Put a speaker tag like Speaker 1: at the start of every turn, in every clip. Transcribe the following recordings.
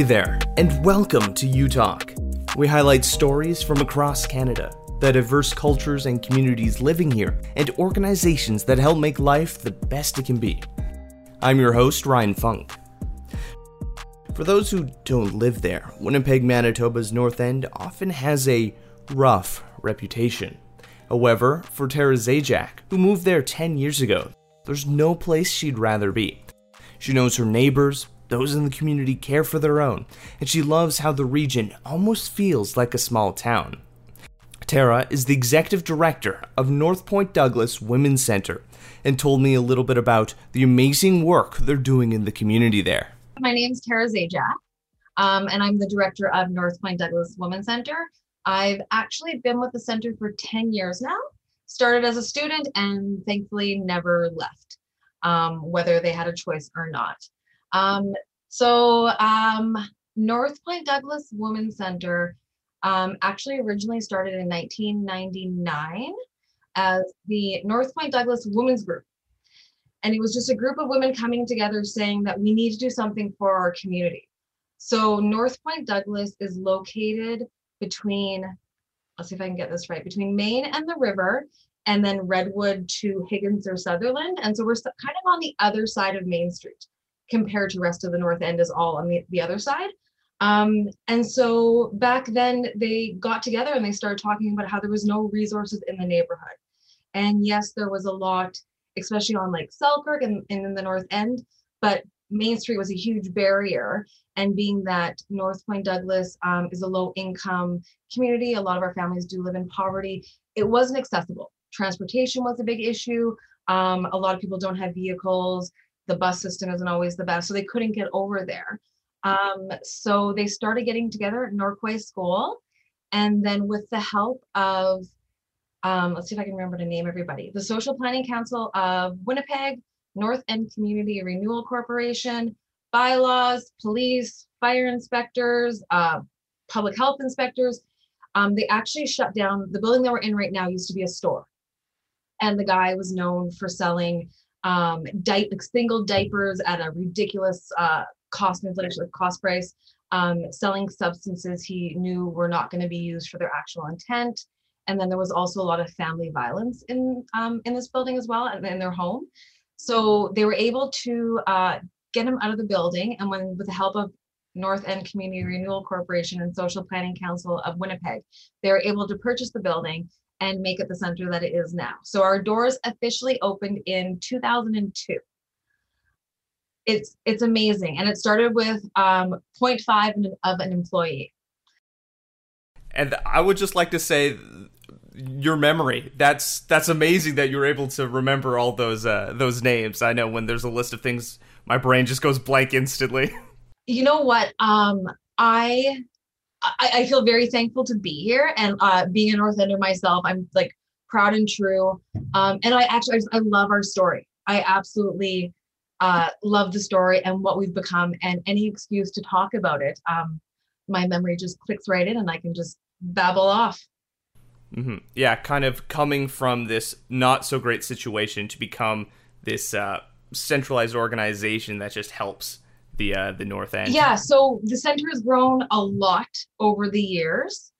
Speaker 1: Hey there, and welcome to U Talk. We highlight stories from across Canada, the diverse cultures and communities living here, and organizations that help make life the best it can be. I'm your host, Ryan Funk. For those who don't live there, Winnipeg, Manitoba's North End often has a rough reputation. However, for Tara Zajac, who moved there 10 years ago, there's no place she'd rather be. She knows her neighbors, those in the community care for their own, and she loves how the region almost feels like a small town. Tara is the executive director of North Point Douglas Women's Center and told me a little bit about the amazing work they're doing in the community there.
Speaker 2: My name is Tara Zajac, um, and I'm the director of North Point Douglas Women's Center. I've actually been with the center for 10 years now, started as a student, and thankfully never left, um, whether they had a choice or not. Um, so um, North Point Douglas Women's Center um, actually originally started in 1999 as the North Point Douglas Women's Group. And it was just a group of women coming together saying that we need to do something for our community. So North Point Douglas is located between, let's see if I can get this right, between Main and the river, and then Redwood to Higgins or Sutherland. And so we're kind of on the other side of Main Street compared to rest of the north end is all on the, the other side. Um, and so back then they got together and they started talking about how there was no resources in the neighborhood. And yes there was a lot especially on like selkirk and, and in the north end but main street was a huge barrier. And being that north point douglas um, is a low income community a lot of our families do live in poverty it wasn't accessible. Transportation was a big issue. Um, a lot of people don't have vehicles the bus system isn't always the best, so they couldn't get over there. Um, so they started getting together at Norquay School, and then with the help of, um, let's see if I can remember to name everybody, the Social Planning Council of Winnipeg, North End Community Renewal Corporation, bylaws, police, fire inspectors, uh, public health inspectors. Um, they actually shut down the building that we're in right now used to be a store and the guy was known for selling um, di- single diapers at a ridiculous uh, cost inflation cost price, um, selling substances he knew were not going to be used for their actual intent. And then there was also a lot of family violence in um, in this building as well, and in their home. So they were able to uh, get him out of the building, and when with the help of North End Community Renewal Corporation and Social Planning Council of Winnipeg, they were able to purchase the building and make it the center that it is now. So our doors officially opened in 2002. It's it's amazing, and it started with um, 0.5 of an employee.
Speaker 1: And I would just like to say, your memory that's that's amazing that you're able to remember all those uh, those names. I know when there's a list of things, my brain just goes blank instantly.
Speaker 2: You know what? Um, I I, I, feel very thankful to be here and uh, being a North Ender myself. I'm like proud and true. Um, and I actually, I, I, love our story. I absolutely uh, love the story and what we've become and any excuse to talk about it. Um, my memory just clicks right in and I can just babble off.
Speaker 1: Mm-hmm. Yeah, kind of coming from this not so great situation to become this uh, centralized organization that just helps the uh, the north end?
Speaker 2: Yeah, so the center has grown a lot over the years,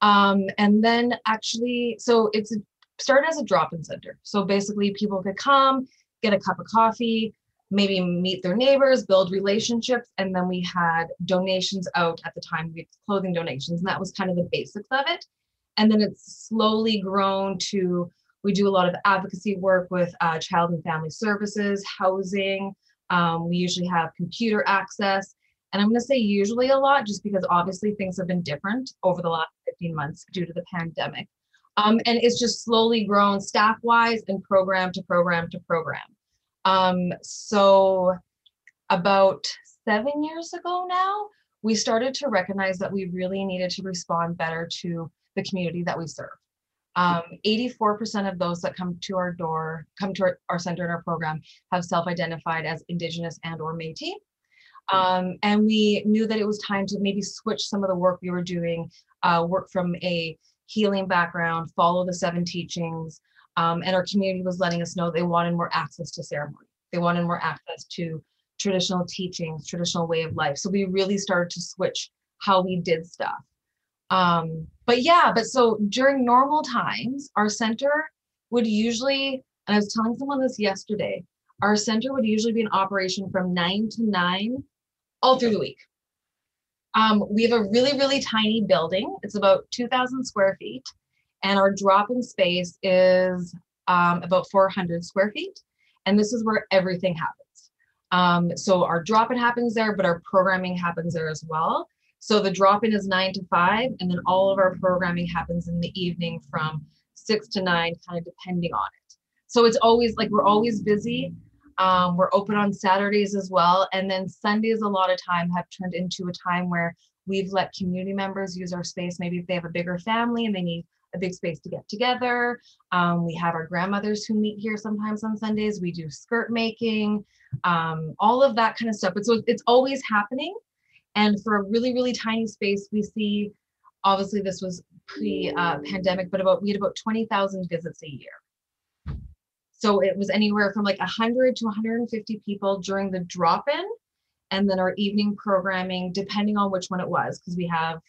Speaker 2: um, and then actually, so it's started as a drop-in center. So basically, people could come, get a cup of coffee, maybe meet their neighbors, build relationships, and then we had donations out at the time. We had clothing donations, and that was kind of the basics of it. And then it's slowly grown to we do a lot of advocacy work with uh, child and family services, housing, um, we usually have computer access. And I'm going to say usually a lot just because obviously things have been different over the last 15 months due to the pandemic. Um, and it's just slowly grown staff wise and program to program to program. Um, so, about seven years ago now, we started to recognize that we really needed to respond better to the community that we serve. Um, 84% of those that come to our door, come to our, our center in our program, have self-identified as Indigenous and or Métis. Um, and we knew that it was time to maybe switch some of the work we were doing, uh, work from a healing background, follow the seven teachings, um, and our community was letting us know they wanted more access to ceremony. They wanted more access to traditional teachings, traditional way of life. So we really started to switch how we did stuff. Um, but yeah, but so during normal times, our center would usually, and I was telling someone this yesterday, our center would usually be in operation from nine to nine all through the week. Um, we have a really, really tiny building. It's about 2,000 square feet, and our drop in space is um, about 400 square feet. And this is where everything happens. Um, so our drop in happens there, but our programming happens there as well. So the drop in is nine to five, and then all of our programming happens in the evening from six to nine, kind of depending on it. So it's always like we're always busy. Um, we're open on Saturdays as well. And then Sundays, a lot of time, have turned into a time where we've let community members use our space. Maybe if they have a bigger family and they need a big space to get together. Um, we have our grandmothers who meet here sometimes on Sundays. We do skirt making, um, all of that kind of stuff. But so it's always happening. And for a really, really tiny space, we see obviously this was pre-pandemic, uh, but about we had about 20,000 visits a year. So it was anywhere from like 100 to 150 people during the drop in, and then our evening programming, depending on which one it was, because we have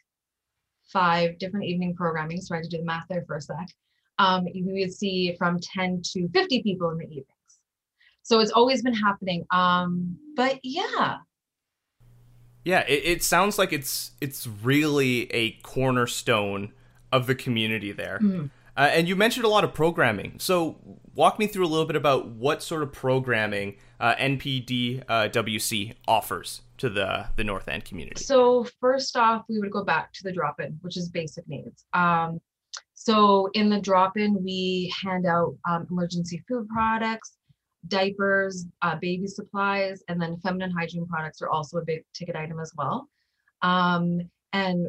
Speaker 2: five different evening programming. So I had to do the math there for a sec. Um, we would see from 10 to 50 people in the evenings. So it's always been happening. Um, but yeah.
Speaker 1: Yeah, it, it sounds like it's it's really a cornerstone of the community there. Mm-hmm. Uh, and you mentioned a lot of programming. So walk me through a little bit about what sort of programming uh, NPDWC uh, offers to the the North End community.
Speaker 2: So first off, we would go back to the drop-in, which is basic needs. Um, so in the drop-in, we hand out um, emergency food products, diapers, uh, baby supplies, and then feminine hygiene products are also a big ticket item as well. Um, and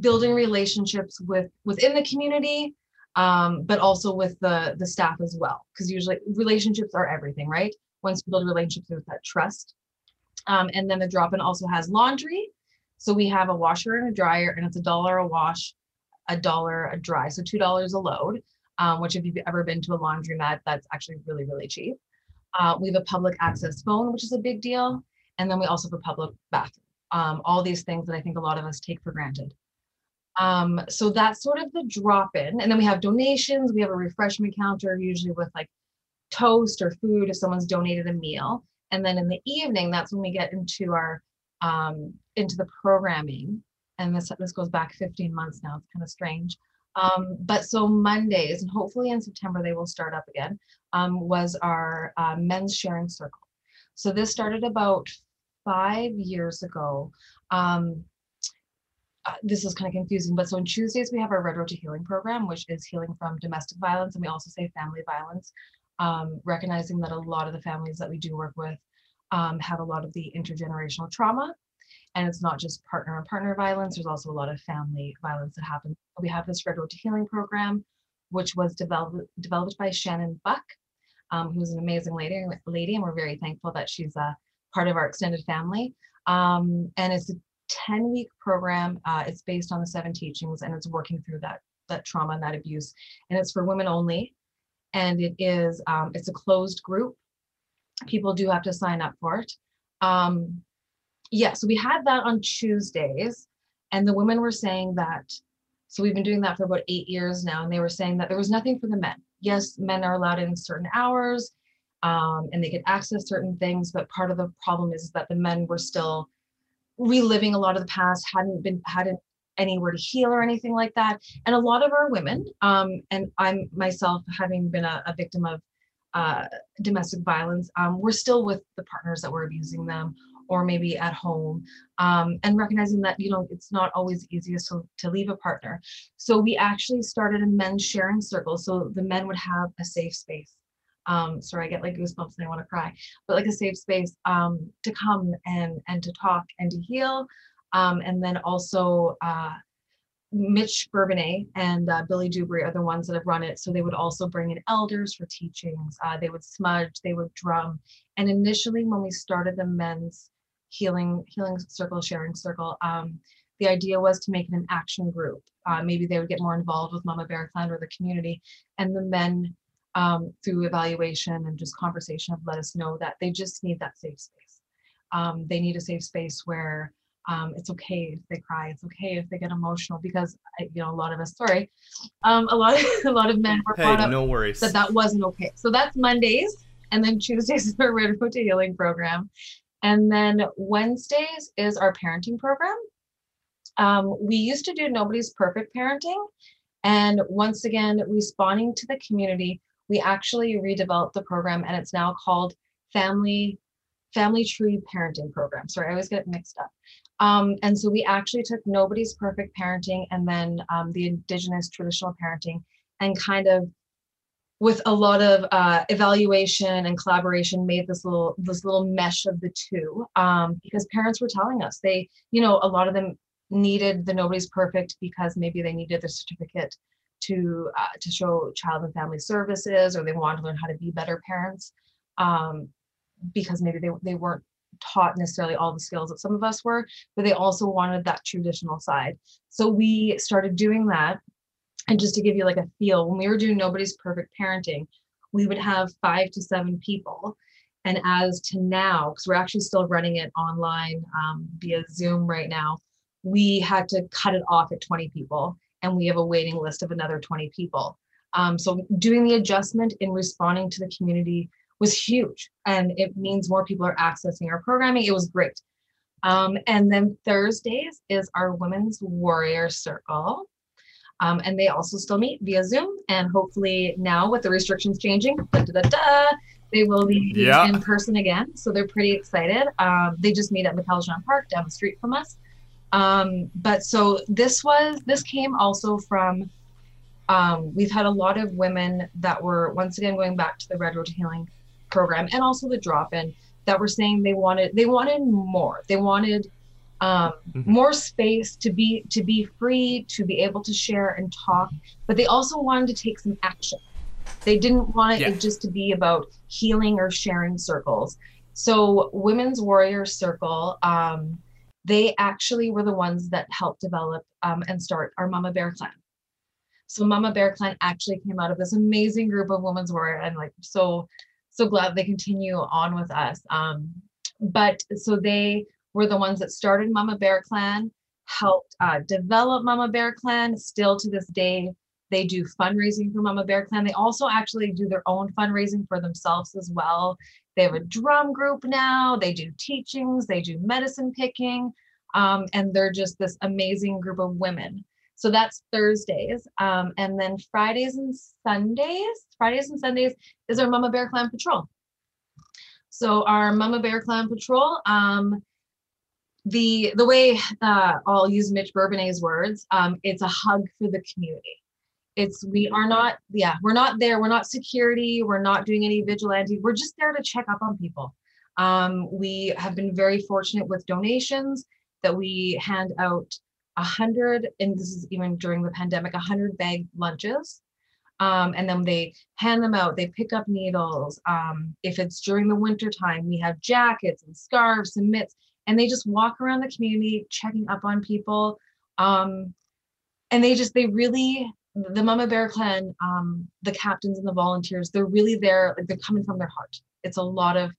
Speaker 2: building relationships with within the community um, but also with the the staff as well. Because usually relationships are everything right? Once you build relationships with that trust. Um, and then the drop-in also has laundry. So we have a washer and a dryer and it's a dollar a wash a dollar a dry so two dollars a load um, which if you've ever been to a laundromat that's actually really really cheap uh, we have a public access phone which is a big deal and then we also have a public bathroom um, all these things that i think a lot of us take for granted um, so that's sort of the drop in. And then we have donations. We have a refreshment counter, usually with like toast or food if someone's donated a meal. And then in the evening, that's when we get into our um, into the programming. And this this goes back 15 months now. It's kind of strange. Um, but so Mondays, and hopefully in September they will start up again, um, was our uh, men's sharing circle. So this started about five years ago. Um, uh, this is kind of confusing, but so on Tuesdays we have our Red Road to Healing program, which is healing from domestic violence, and we also say family violence, um, recognizing that a lot of the families that we do work with um, have a lot of the intergenerational trauma, and it's not just partner and partner violence. There's also a lot of family violence that happens. We have this Red to Healing program, which was developed developed by Shannon Buck, um, who's an amazing lady, lady, and we're very thankful that she's a part of our extended family. Um, and it's a 10 week program. Uh, it's based on the seven teachings and it's working through that, that trauma and that abuse. And it's for women only. And it is, um, it's a closed group. People do have to sign up for it. Um, yeah, so we had that on Tuesdays and the women were saying that, so we've been doing that for about eight years now. And they were saying that there was nothing for the men. Yes, men are allowed in certain hours um, and they could access certain things. But part of the problem is that the men were still reliving a lot of the past, hadn't been hadn't anywhere to heal or anything like that. And a lot of our women, um, and I'm myself having been a, a victim of uh, domestic violence, um, we're still with the partners that were abusing them or maybe at home um, and recognizing that you know it's not always easiest to, to leave a partner so we actually started a men's sharing circle so the men would have a safe space um, sorry, I get like goosebumps and I want to cry, but like a safe space um, to come and and to talk and to heal. Um, and then also uh, Mitch Bourbonnais and uh, Billy Dubry are the ones that have run it. So they would also bring in elders for teachings. Uh, they would smudge, they would drum. And initially, when we started the men's healing healing circle, sharing circle, um, the idea was to make it an action group. Uh, maybe they would get more involved with Mama Bear Clan or the community, and the men um, through evaluation and just conversation have let us know that they just need that safe space. um, they need a safe space where um, it's okay if they cry it's okay if they get emotional because you know a lot of us sorry um, a lot of a lot of men were
Speaker 1: hey, no worries
Speaker 2: that that wasn't okay so that's mondays and then tuesdays is our red road to healing program and then wednesdays is our parenting program. Um, we used to do nobody's perfect parenting. And once again responding to the community we actually redeveloped the program and it's now called family family tree parenting program. Sorry i always get mixed up. Um, and so we actually took nobody's perfect parenting and then um, the indigenous traditional parenting and kind of with a lot of uh, evaluation and collaboration made this little this little mesh of the two um, because parents were telling us they you know a lot of them needed the nobody's perfect because maybe they needed the certificate to uh, to show child and family services or they wanted to learn how to be better parents um, because maybe they, they weren't taught necessarily all the skills that some of us were, but they also wanted that traditional side. So we started doing that. And just to give you like a feel, when we were doing Nobody's Perfect Parenting, we would have five to seven people. And as to now, because we're actually still running it online um, via Zoom right now, we had to cut it off at 20 people. And we have a waiting list of another 20 people. Um, so doing the adjustment in responding to the community was huge and it means more people are accessing our programming. It was great. Um, and then Thursdays is our Women's Warrior Circle. Um, and they also still meet via Zoom. And hopefully now with the restrictions changing, da, da, da, they will be yeah. in person again. So they're pretty excited. Um, they just meet at McElligott Park down the street from us. Um, but so this was, this came also from, um, we've had a lot of women that were once again going back to the Red Road to Healing program and also the drop-in that were saying they wanted they wanted more they wanted um, mm-hmm. more space to be to be free to be able to share and talk. But they also wanted to take some action. They didn't want it just to be about healing or sharing circles. So women's warrior circle um, they actually were the ones that helped develop um, and start our mama bear clan. So mama bear clan actually came out of this amazing group of women's warrior and like so so glad they continue on with us. Um, but so they were the ones that started Mama Bear Clan, helped uh, develop Mama Bear Clan. Still to this day, they do fundraising for Mama Bear Clan. They also actually do their own fundraising for themselves as well. They have a drum group now. They do teachings. They do medicine picking. Um, and they're just this amazing group of women so that's Thursdays. Um, and then Fridays and Sundays, Fridays and Sundays is our Mama Bear Clan Patrol. So our Mama Bear Clan Patrol, um, the the way uh, I'll use Mitch Bourbonnais's words, um, it's a hug for the community. It's we are not, yeah, we're not there. We're not security. We're not doing any vigilante. We're just there to check up on people. Um, we have been very fortunate with donations that we hand out a hundred, and this is even during the pandemic, a hundred bag lunches. Um, and then they hand them out. They pick up needles. Um, if it's during the winter time, we have jackets and scarves and mitts, and they just walk around the community checking up on people. Um, and they just, they really, the Mama Bear Clan, um, the captains and the volunteers, they're really there. Like they're coming from their heart. It's a lot of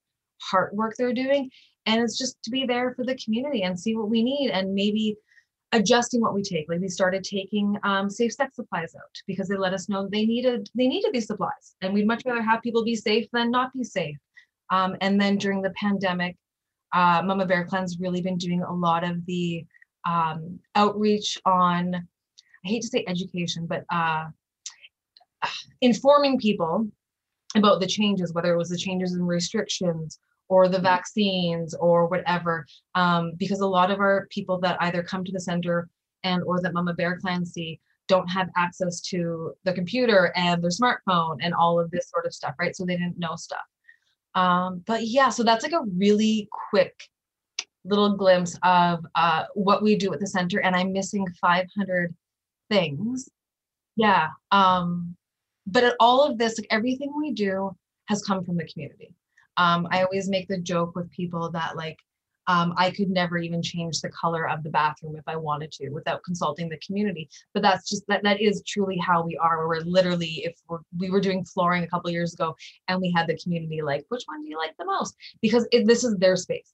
Speaker 2: heart work they're doing, and it's just to be there for the community and see what we need, and maybe adjusting what we take. Like we started taking um, safe sex supplies out because they let us know they needed they needed these supplies, and we'd much rather have people be safe than not be safe. Um, and then during the pandemic, uh, Mama Bear Clan's really been doing a lot of the um, outreach on. I hate to say education, but uh, informing people about the changes, whether it was the changes in restrictions or the mm-hmm. vaccines or whatever um, because a lot of our people that either come to the center and or that mama bear clan see don't have access to the computer and their smartphone and all of this sort of stuff right so they didn't know stuff um, but yeah so that's like a really quick little glimpse of uh, what we do at the center and i'm missing 500 things. Yeah um, but all of this like everything we do has come from the community. Um, I always make the joke with people that like um, I could never even change the color of the bathroom if I wanted to without consulting the community. But that's just that that is truly how we are. We're literally, if we're, we were doing flooring a couple years ago and we had the community like, which one do you like the most? Because it, this is their space.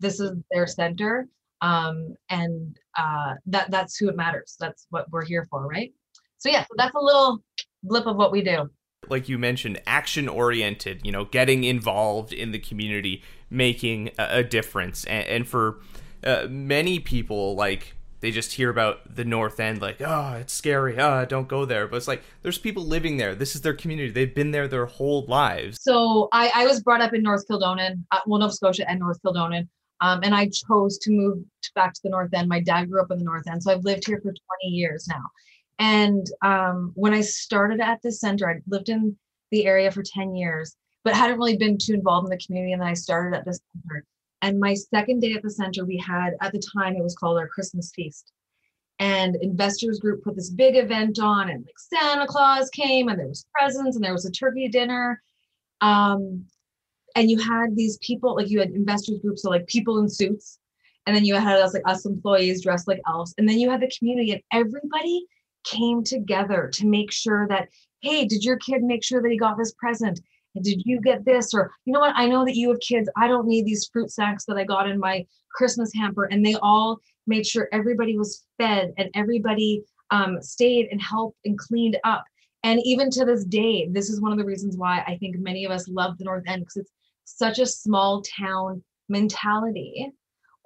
Speaker 2: this is their center um, and uh, that that's who it matters that's what we're here for right so yeah so that's a little blip of what we do
Speaker 1: like you mentioned action oriented you know getting involved in the community making a, a difference. And, and for uh, many people like they just hear about the north end like oh it's scary. Ah oh, don't go there. But it's like there's people living there. This is their community. They've been there their whole lives.
Speaker 2: So i, I was brought up in north kildonan uh, well nova scotia and north kildonan um, and i chose to move back to the north end. My dad grew up in the north end so i've lived here for 20 years now. And um, when i started at this center i lived in the area for 10 years but hadn't really been too involved in the community and then i started at this center and my second day at the center, we had at the time it was called our Christmas feast. And investors group put this big event on, and like Santa Claus came, and there was presents, and there was a turkey dinner. Um, and you had these people, like you had investors groups, so like people in suits, and then you had us like us employees dressed like elves, and then you had the community, and everybody came together to make sure that, hey, did your kid make sure that he got this present? Did you get this? Or you know what? I know that you have kids. I don't need these fruit snacks that i got in my christmas hamper. And they all made sure everybody was fed and everybody um, stayed and helped and cleaned up. And even to this day this is one of the reasons why i think many of us love the north end because it's such a small town mentality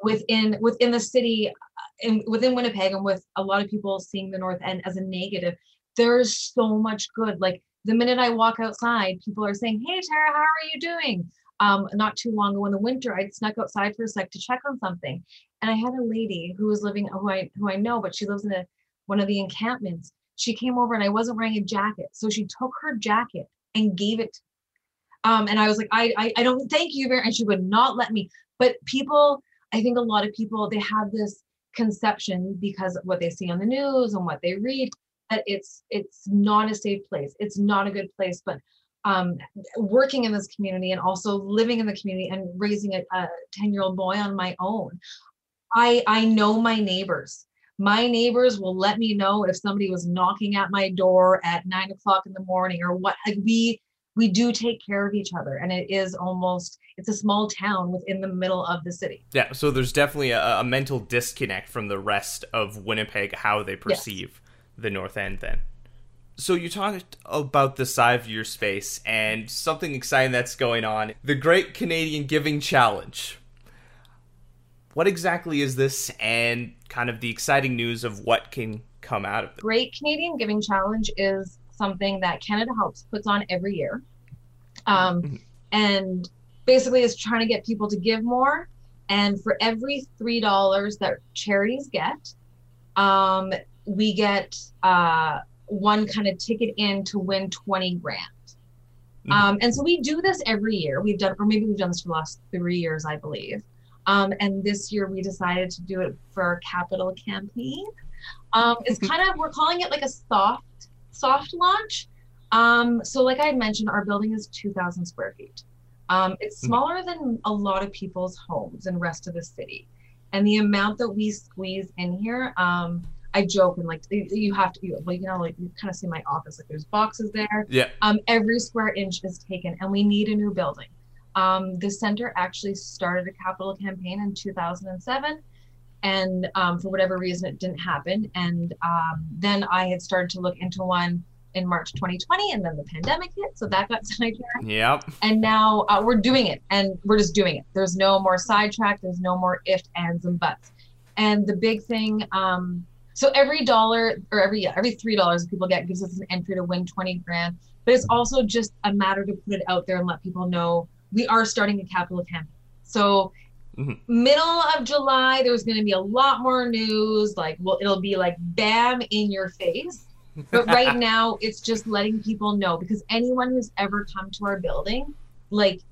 Speaker 2: within within the city uh, and within winnipeg and with a lot of people seeing the north end as a negative. There's so much good. Like the minute I walk outside, people are saying, Hey, Tara, how are you doing? Um, not too long ago in the winter, I snuck outside for a sec to check on something. And I had a lady who was living, who I, who I know, but she lives in a, one of the encampments. She came over and I wasn't wearing a jacket. So she took her jacket and gave it. Um, and I was like, I, I, I don't thank you very, and she would not let me. But people, I think a lot of people, they have this conception because of what they see on the news and what they read that it's it's not a safe place. It's not a good place but um, working in this community and also living in the community and raising a 10 year old boy on my own i i know my neighbors. My neighbors will let me know if somebody was knocking at my door at nine o'clock in the morning or what like we we do take care of each other and it is almost it's a small town within the middle of the city.
Speaker 1: Yeah so there's definitely a, a mental disconnect from the rest of winnipeg how they perceive yes the North End then. So you talked about the side of your space and something exciting that's going on, the Great Canadian Giving Challenge. What exactly is this and kind of the exciting news of what can come out of it?
Speaker 2: Great Canadian Giving Challenge is something that Canada Helps puts on every year. Um, mm-hmm. and basically is trying to get people to give more. And for every $3 that charities get, um, we get uh, one kind of ticket in to win 20 grand. Mm-hmm. Um, and so we do this every year. We've done, or maybe we've done this for the last three years, I believe. Um, and this year we decided to do it for our capital campaign. Um, it's kind of we're calling it like a soft soft launch. Um, so like I mentioned, our building is 2,000 square feet. Um, it's mm-hmm. smaller than a lot of people's homes in the rest of the city, and the amount that we squeeze in here. I joke and like you have to, you, well, you know, like you kind of see my office, like there's boxes there.
Speaker 1: Yeah.
Speaker 2: Um, every square inch is taken, and we need a new building. Um, the center actually started a capital campaign in 2007, and um, for whatever reason, it didn't happen. And um, then I had started to look into one in March 2020, and then the pandemic hit, so that got sidetracked.
Speaker 1: Yep.
Speaker 2: And now uh, we're doing it, and we're just doing it. There's no more sidetrack. There's no more ifs, ands, and buts. And the big thing um, so every dollar or every yeah, every three dollars people get gives us an entry to win 20 grand. But it's also just a matter to put it out there and let people know we are starting a capital campaign. So mm-hmm. middle of July, there's going to be a lot more news. Like, well, it'll be like bam in your face. But right now, it's just letting people know because anyone who's ever come to our building, like,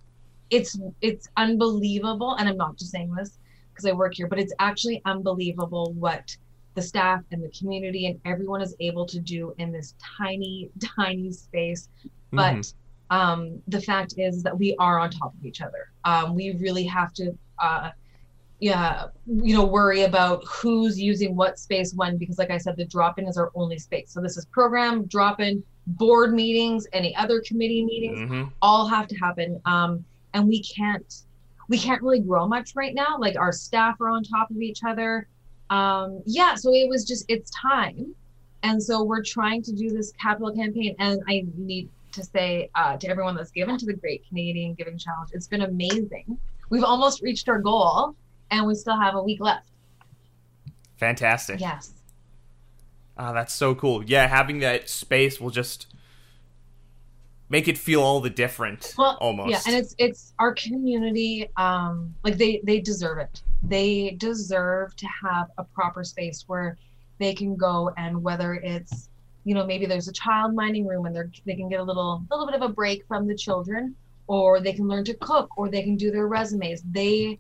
Speaker 2: it's it's unbelievable. And I'm not just saying this because I work here, but it's actually unbelievable what the staff and the community and everyone is able to do in this tiny, tiny space. But mm-hmm. um, the fact is that we are on top of each other. Um, we really have to, uh, yeah, you know, worry about who's using what space when, because like I said, the drop in is our only space. So this is program, drop in, board meetings, any other committee meetings, mm-hmm. all have to happen. Um, and we can't we can't really grow much right now. Like our staff are on top of each other. Um, yeah, so it was just it's time, and so we're trying to do this capital campaign. And I need to say uh, to everyone that's given to the Great Canadian Giving Challenge, it's been amazing. We've almost reached our goal, and we still have a week left.
Speaker 1: Fantastic.
Speaker 2: Yes.
Speaker 1: Ah, that's so cool. Yeah, having that space will just make it feel all the different
Speaker 2: well,
Speaker 1: almost.
Speaker 2: Yeah, and it's it's our community. Um, like they they deserve it. They deserve to have a proper space where they can go and whether it's you know maybe there's a child minding room and they're they can get a little little bit of a break from the children or they can learn to cook or they can do their resumes they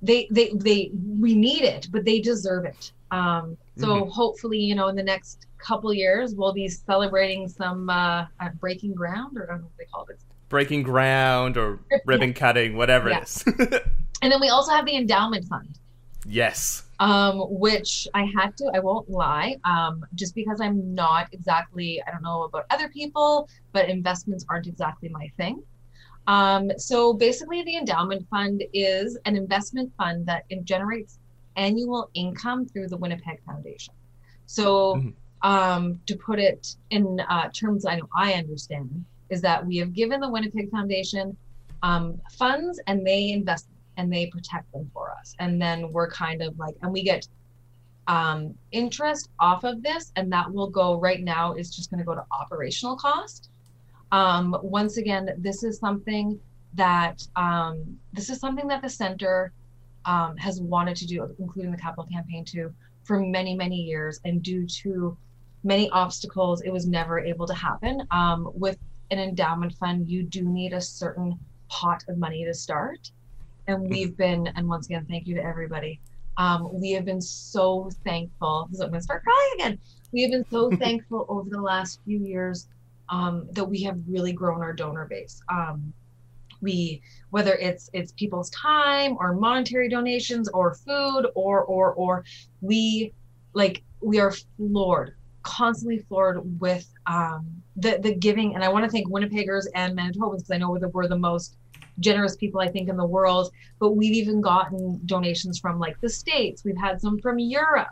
Speaker 2: they they they we need it but they deserve it um so mm-hmm. hopefully you know in the next couple years we'll be celebrating some uh, uh breaking ground or i don't know what they call it
Speaker 1: breaking ground or ribbon cutting whatever yeah. it is.
Speaker 2: And then we also have the endowment fund.
Speaker 1: Yes.
Speaker 2: Um which i had to i won't lie um just because i'm not exactly i don't know about other people but investments aren't exactly my thing. Um, so basically, the endowment fund is an investment fund that generates annual income through the Winnipeg Foundation. So, mm-hmm. um, to put it in uh, terms I know I understand, is that we have given the Winnipeg Foundation um, funds and they invest and they protect them for us. And then we're kind of like, and we get um, interest off of this, and that will go right now is just going to go to operational cost. Um, once again, this is something that um, this is something that the center um, has wanted to do, including the capital campaign too, for many many years, and due to many obstacles, it was never able to happen. Um, with an endowment fund, you do need a certain pot of money to start, and mm-hmm. we've been, and once again, thank you to everybody. Um, we have been so thankful. I'm going to start crying again. We have been so thankful over the last few years um, that we have really grown our donor base. We whether it's it's people's time or monetary donations or food or or or we like we are floored constantly floored with um, the the giving and i want to thank winnipeggers and manitobans because i know that we're the most generous people i think in the world but we've even gotten donations from like the states we've had some from europe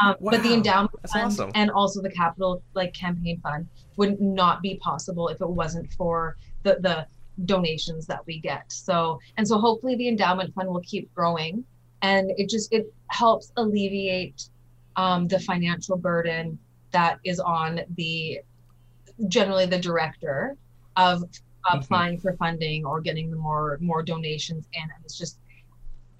Speaker 2: um, wow. but the endowment That's fund awesome. and also the capital like campaign fund would not be possible if it wasn't for the the donations that we get. So and so hopefully the endowment fund will keep growing and it just it helps alleviate um, the financial burden that is on the generally the director of mm-hmm. applying mm-hmm. for funding or getting the more more donations in and it's just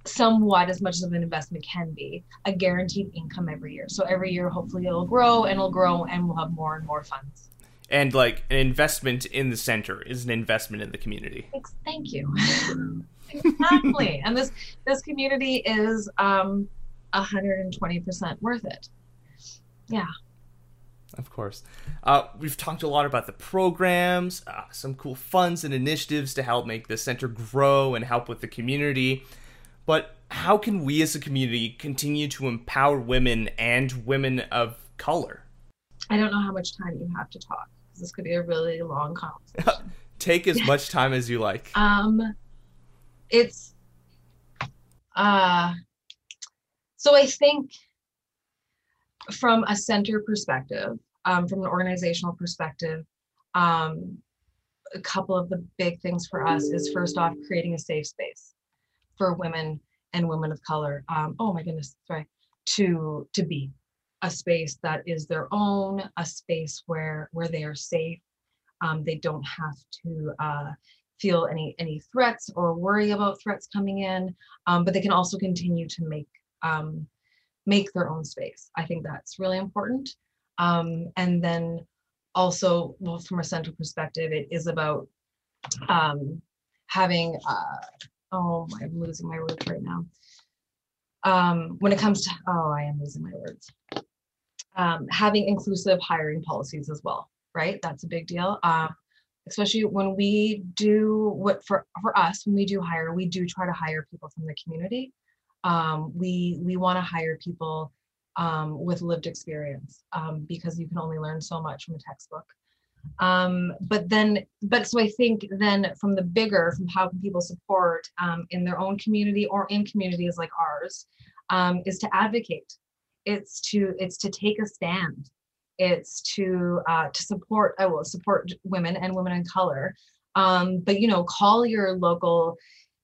Speaker 2: somewhat as much of an investment can be a guaranteed income every year so every year hopefully it'll grow and it'll grow and we'll have more and more funds
Speaker 1: and like an investment in the center is an investment in the community.
Speaker 2: Thank you. exactly. and this this community is um 120% worth it. Yeah.
Speaker 1: Of course. Uh, we've talked a lot about the programs, uh, some cool funds and initiatives to help make the center grow and help with the community. But how can we as a community continue to empower women and women of color?
Speaker 2: I don't know how much time you have to talk this could be a really long conversation.
Speaker 1: Take as much time as you like.
Speaker 2: Um, it's uh, so I think from a center perspective, um, from an organizational perspective, um, a couple of the big things for us is first off creating a safe space for women and women of color. Um, oh my goodness, sorry, to to be a space that is their own, a space where where they are safe. Um, they don't have to uh, feel any any threats or worry about threats coming in, um, but they can also continue to make um, make their own space. I think that's really important. Um, and then also, well, from a central perspective, it is about um, having. Uh, oh, I'm losing my words right now. Um, when it comes to oh, I am losing my words um, having inclusive hiring policies as well, right? That's a big deal. Um, especially when we do what for for us when we do hire, we do try to hire people from the community. Um, we we want to hire people um, with lived experience um, because you can only learn so much from a textbook. Um, but then, but so I think then from the bigger, from how can people support in their own community or in communities like ours, is to advocate. It's to it's to take a stand. It's to uh, to support. I will support women and women in color. Um, but you know, call your local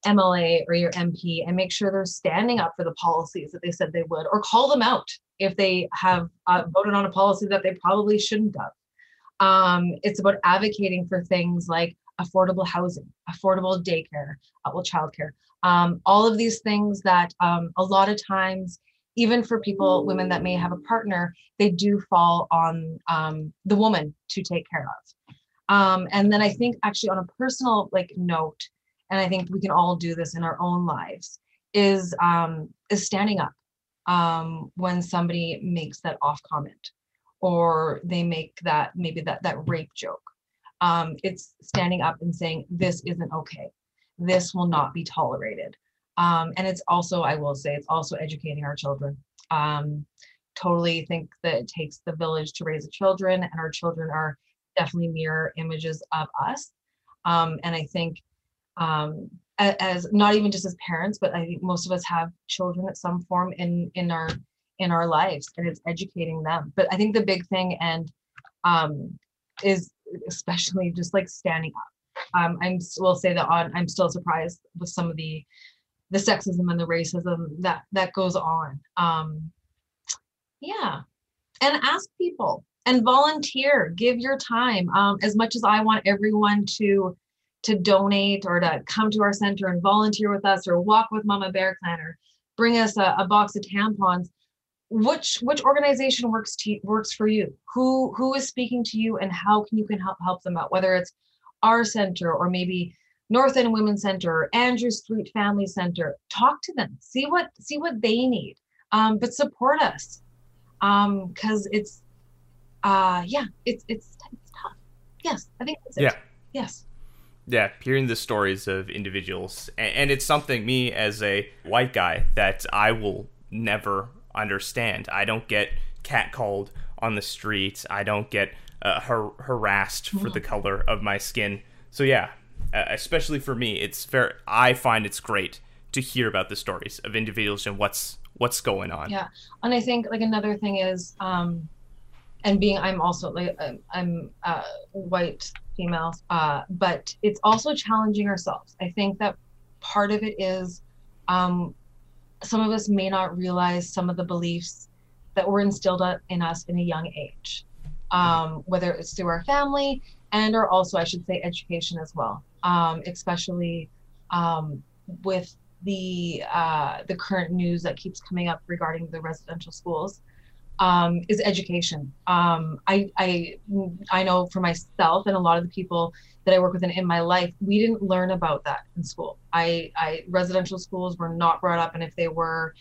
Speaker 2: MLA or your MP and make sure they're standing up for the policies that they said they would, or call them out if they have uh, voted on a policy that they probably shouldn't have. Um, it's about advocating for things like affordable housing, affordable daycare, uh, well, childcare, um, all of these things that um, a lot of times, even for people, women that may have a partner, they do fall on um, the woman to take care of. Um, and then I think actually on a personal like note, and I think we can all do this in our own lives, is um, is standing up um, when somebody makes that off comment or they make that maybe that that rape joke. Um, it's standing up and saying this isn't okay. This will not be tolerated um, and it's also i will say it's also educating our children um, totally think that it takes the village to raise the children and our children are definitely mirror images of us um, and i think um, as not even just as parents, but I think most of us have children at some form in in our in our lives, and it's educating them. But I think the big thing and um, is especially just like standing up. Um, I'm will say that on I'm still surprised with some of the the sexism and the racism that that goes on. Um, yeah, and ask people and volunteer. Give your time. Um, as much as I want everyone to to donate or to come to our center and volunteer with us or walk with Mama Bear Clan or bring us a, a box of tampons which which organization works to works for you who who is speaking to you and how can you can help help them out whether it's our center or maybe north end women's center andrew street family center. Talk to them. See what see what they need. Um, but support us. Um because it's uh yeah it's it's, it's tough. Yes i think
Speaker 1: yeah.
Speaker 2: Yes.
Speaker 1: Yeah, hearing the stories of individuals, and it's something me as a white guy that I will never understand. I don't get catcalled on the street. I don't get uh, har- harassed for the color of my skin. So yeah, especially for me, it's fair. I find it's great to hear about the stories of individuals and what's what's going on.
Speaker 2: Yeah, and I think like another thing is, um, and being I'm also like I'm uh, white female, uh, but it's also challenging ourselves. I think that part of it is um, some of us may not realize some of the beliefs that were instilled in us in a young age, um, whether it's through our family and or also I should say education as well, um, especially um, with the uh, the current news that keeps coming up regarding the residential schools um, is education. Um, I, I, I know for myself and a lot of the people that I work with in, in my life, we didn't learn about that in school. I, I residential schools were not brought up, and if they were,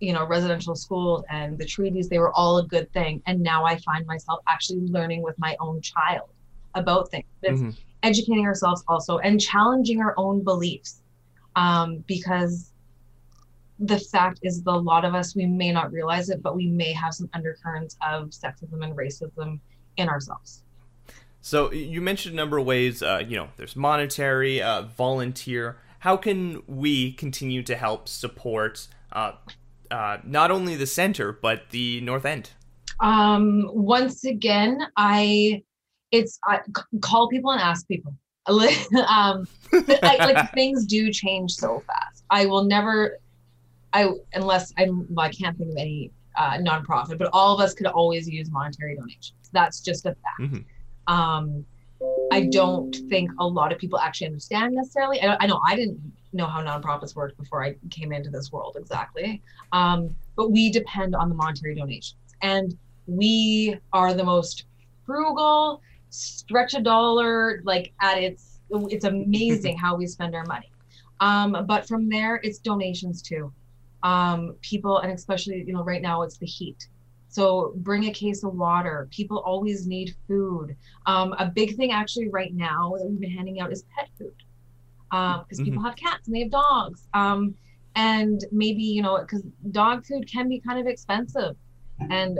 Speaker 2: you know, residential schools and the treaties, they were all a good thing. And now I find myself actually learning with my own child about things. It's mm-hmm. Educating ourselves also and challenging our own beliefs, um, because the fact is that a lot of us we may not realize it but we may have some undercurrents of sexism and racism in ourselves.
Speaker 1: So you mentioned a number of ways uh, you know there's monetary uh, volunteer. How can we continue to help support uh, uh not only the center but the north end?
Speaker 2: Um, once again i it's I call people and ask people um, I, like things do change so fast i will never I unless I'm well, I can't think of any uh, nonprofit, but all of us could always use monetary donations. That's just a fact. Mm-hmm. Um, I don't think a lot of people actually understand necessarily. I, I, know I didn't know how nonprofits worked before I came into this world exactly, um, but we depend on the monetary donations, and we are the most frugal, stretch a dollar like at its. It's amazing how we spend our money. Um, but from there, it's donations too um, people, and especially, you know, right now it's the heat. So bring a case of water. People always need food. Um, a big thing actually right now that we've been handing out is pet food because um, mm-hmm. people have cats and they have dogs. Um, and maybe, you know, because dog food can be kind of expensive. And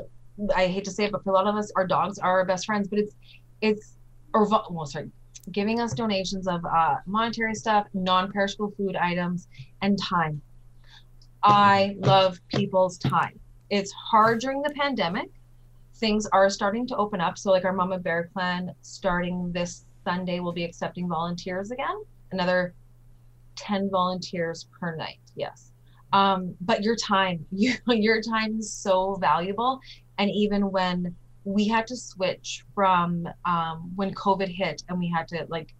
Speaker 2: I hate to say it, but for a lot of us, our dogs are our best friends. But it's it's or well, sorry, giving us donations of uh, monetary stuff, non-perishable food items, and time. I love people's time. It's hard during the pandemic. Things are starting to open up. So, like our Mama Bear Clan, starting this Sunday, will be accepting volunteers again. Another 10 volunteers per night. Yes. Um, but your time, you, your time is so valuable. And even when we had to switch from um, when COVID hit and we had to like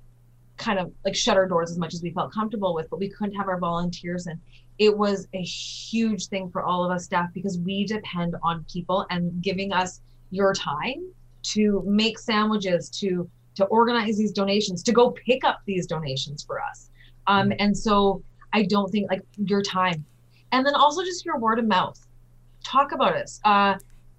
Speaker 2: kind of like shut our doors as much as we felt comfortable with, but we couldn't have our volunteers And It was a huge thing for all of us staff because we depend on people and giving us your time to make sandwiches, to to organize these donations, to go pick up these donations for us. Um, mm-hmm. and so I don't think like your time, and then also just your word of mouth. Talk about us. Uh,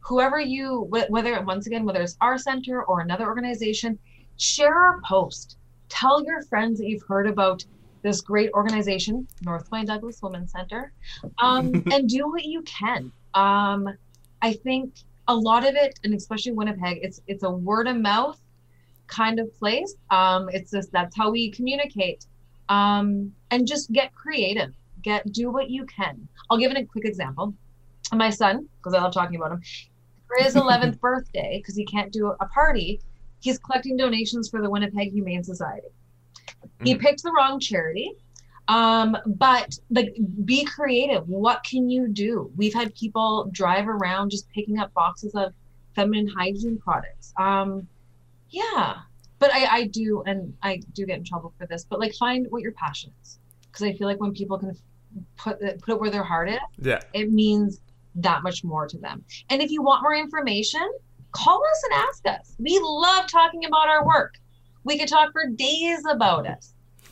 Speaker 2: whoever you, whether once again, whether it's our center or another organization, share our post. Tell your friends that you've heard about this great organization, North Point Douglas Women's Center, um, and do what you can. Um, I think a lot of it, and especially Winnipeg, it's it's a word of mouth kind of place. Um, it's just that's how we communicate, um, and just get creative. Get do what you can. I'll give it a quick example. My son, because I love talking about him, for his 11th birthday, because he can't do a party, he's collecting donations for the Winnipeg Humane Society. He mm. picked the wrong charity. Um, but like be creative. What can you do? We've had people drive around just picking up boxes of feminine hygiene products. Um, yeah. But I, I do and I do get in trouble for this, but like find what your passion is. Because I feel like when people can put put it where their heart is,
Speaker 1: yeah,
Speaker 2: it means that much more to them. And if you want more information, call us and ask us. We love talking about our work. We could talk for days about it.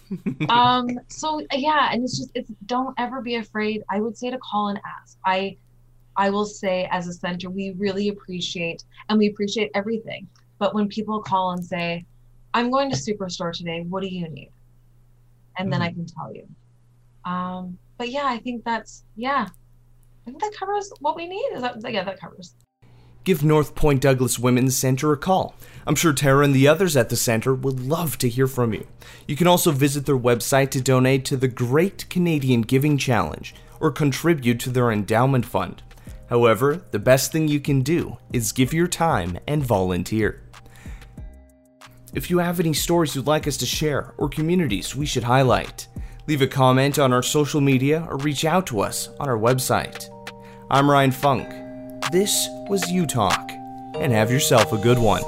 Speaker 2: um, so yeah, and it's just it's don't ever be afraid. I would say to call and ask. I I will say as a center, we really appreciate and we appreciate everything. But when people call and say, I'm going to Superstore today, what do you need? And mm-hmm. then I mm-hmm. can tell you. Um, but yeah, I think that's yeah, Think that covers what we need. Is that yeah, that covers.
Speaker 1: Give North Point Douglas Women's Center a call. I'm sure Tara and the others at the center would love to hear from you. You can also visit their website to donate to the Great Canadian Giving Challenge or contribute to their endowment fund. However, the best thing you can do is give your time and volunteer. If you have any stories you'd like us to share or communities we should highlight, leave a comment on our social media or reach out to us on our website. I'm Ryan Funk. This was U Talk, and have yourself a good one.